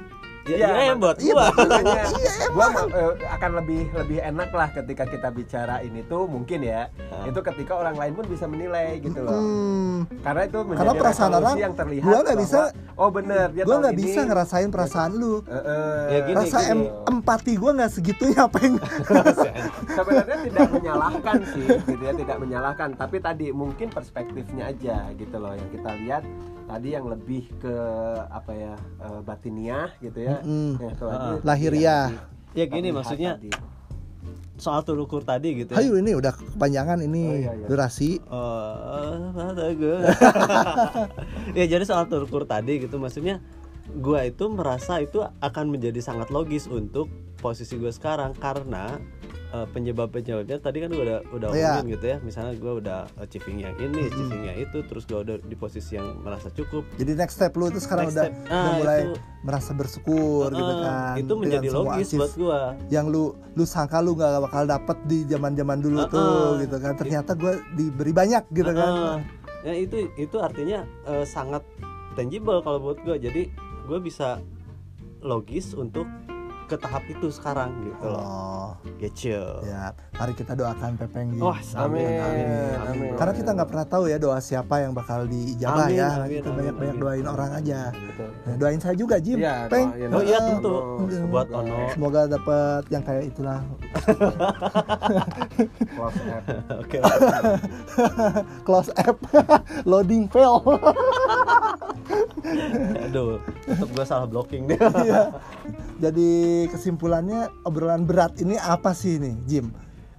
Iya, ya, buat iya, gua. makanya Iya, gua eh, akan lebih lebih enak lah ketika kita bicara ini tuh mungkin ya Ah. itu ketika orang lain pun bisa menilai gitu loh. Hmm, karena itu menjadi Karena perasaan orang, yang terlihat gua nggak bisa- oh bener dia gue tahun nggak bisa ngerasain perasaan lu. Eh, Ya gini, rasa gini. em empati gue nggak segitunya apa yang *laughs* sebenarnya tidak menyalahkan sih gitu ya tidak menyalahkan. Tapi tadi mungkin perspektifnya aja gitu loh yang kita lihat tadi yang lebih ke apa ya eh, batiniah gitu ya. Yang itu Ah. aja Lahiriah. tidak ya gini maksudnya tadi. soal terukur tadi gitu ya Ayo ini udah kepanjangan ini Oh, iya, iya. durasi Oh, gue. ya jadi soal terukur tadi gitu maksudnya gua itu merasa itu akan menjadi sangat logis untuk posisi gue sekarang karena eh, penyebab-penyebabnya tadi kan gue udah udah umumin gitu ya misalnya gue udah achieving yang ini achieving yang itu terus gue udah di posisi yang merasa cukup Jadi next step lu itu sekarang Next udah, step. udah Ah, mulai itu. merasa bersyukur gitu Eh, kan. itu menjadi logis buat gua yang lu lu sangka lu nggak bakal dapet di zaman-zaman dulu Uh-uh. tuh gitu kan. Ternyata gue diberi banyak gitu kan. Heeh. ya itu itu artinya eh, sangat tangible kalau buat gue jadi gue bisa logis untuk ke tahap itu sekarang gitu loh Oh, gitu ya. Mari kita doakan Pepeng wah Amin, amin amin. bro. Karena kita nggak pernah tahu ya doa siapa yang bakal diijabah Amin, ya. amin, kita amin, banyak-banyak amin. doain orang aja. Betul. Nah, doain saya juga Jim. Iya, Peng. doain. oh iya tentu Semoga- buat Ono Semoga dapat yang kayak itulah. *laughs* Close app. oke Close app *laughs* loading fail. *laughs* aduh tetap gue salah blocking deh Iya. Jadi kesimpulannya obrolan berat ini apa sih nih, Jim?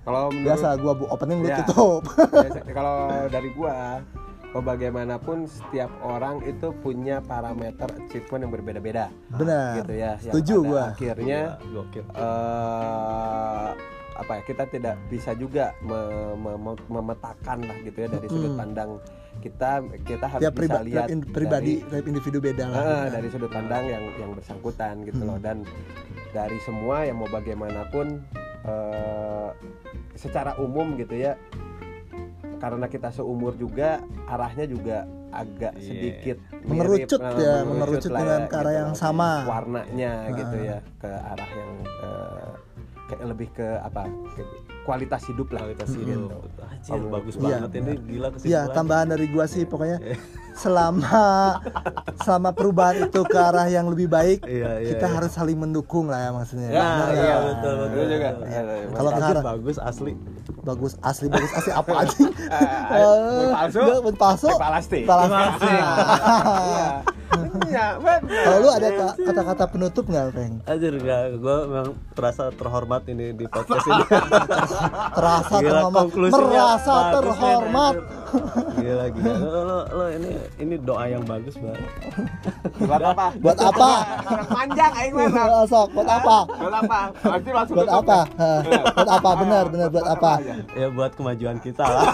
Kalau Biasa gua bu opening lu Ya. tutup. *laughs* Biasa- kalau dari gua oh bagaimanapun setiap orang itu punya parameter achievement yang berbeda-beda Benar. gitu ya Yang Setuju pada gua. akhirnya gokil eh apa ya kita tidak bisa juga me- me- me- memetakan lah gitu ya dari sudut Mm. pandang kita kita harus Tiap bisa priba- lihat in- pribadi, tiap individu beda lah. dari, eh, dari sudut pandang yang yang bersangkutan gitu Hmm. loh dan dari semua yang mau bagaimanapun eh, secara umum gitu ya karena kita seumur juga arahnya juga agak Iya. sedikit Mengerucut mirip, ya, eh, mengerucut lah dengan ya, ke arah gitu yang loh. sama. warnanya gitu Ah. ya ke arah yang eh, ke, lebih ke apa ke kualitas hidup lah kualitas gitu. hidup Anjir, Kalau- bagus Iya, banget ini gila Iya, kesimpulannya tambahan dari gua sih pokoknya selama selama perubahan itu ke arah yang lebih baik, Iya, iya, kita iya. harus saling mendukung lah ya maksudnya. Ya, Benar iya, ya? betul, betul, Itu juga. Ya, ya, ya. Kalau ke arah bagus asli bagus asli bagus asli apa aja? Eh, palsu? Palsu. Eh, palasti. Palasti. Iya. Kalau lu ada ka- kata-kata penutup nggak, Peng? Anjir enggak, gue memang terasa terhormat ini di podcast ini Terasa Gila, terhormat, merasa terhormat. Men. Gila gila, lo, lo, lo ini ini doa yang bagus banget Buat apa? Buat apa? Panjang aing mah. Sok, buat apa? Buat apa? Pasti langsung Buat apa? Hah, Buat apa? Benar, benar buat apa? Ya buat kemajuan kita lah *laughs*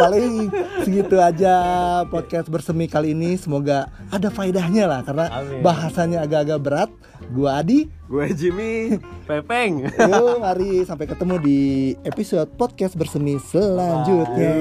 Paling segitu aja podcast bersemi kali ini. Semoga ada faedahnya lah karena Amin. bahasanya agak-agag berat. Gua Adi. Gue Jimmy. *laughs* Pepeng Yuk, mari sampai ketemu di episode podcast bersemi selanjutnya.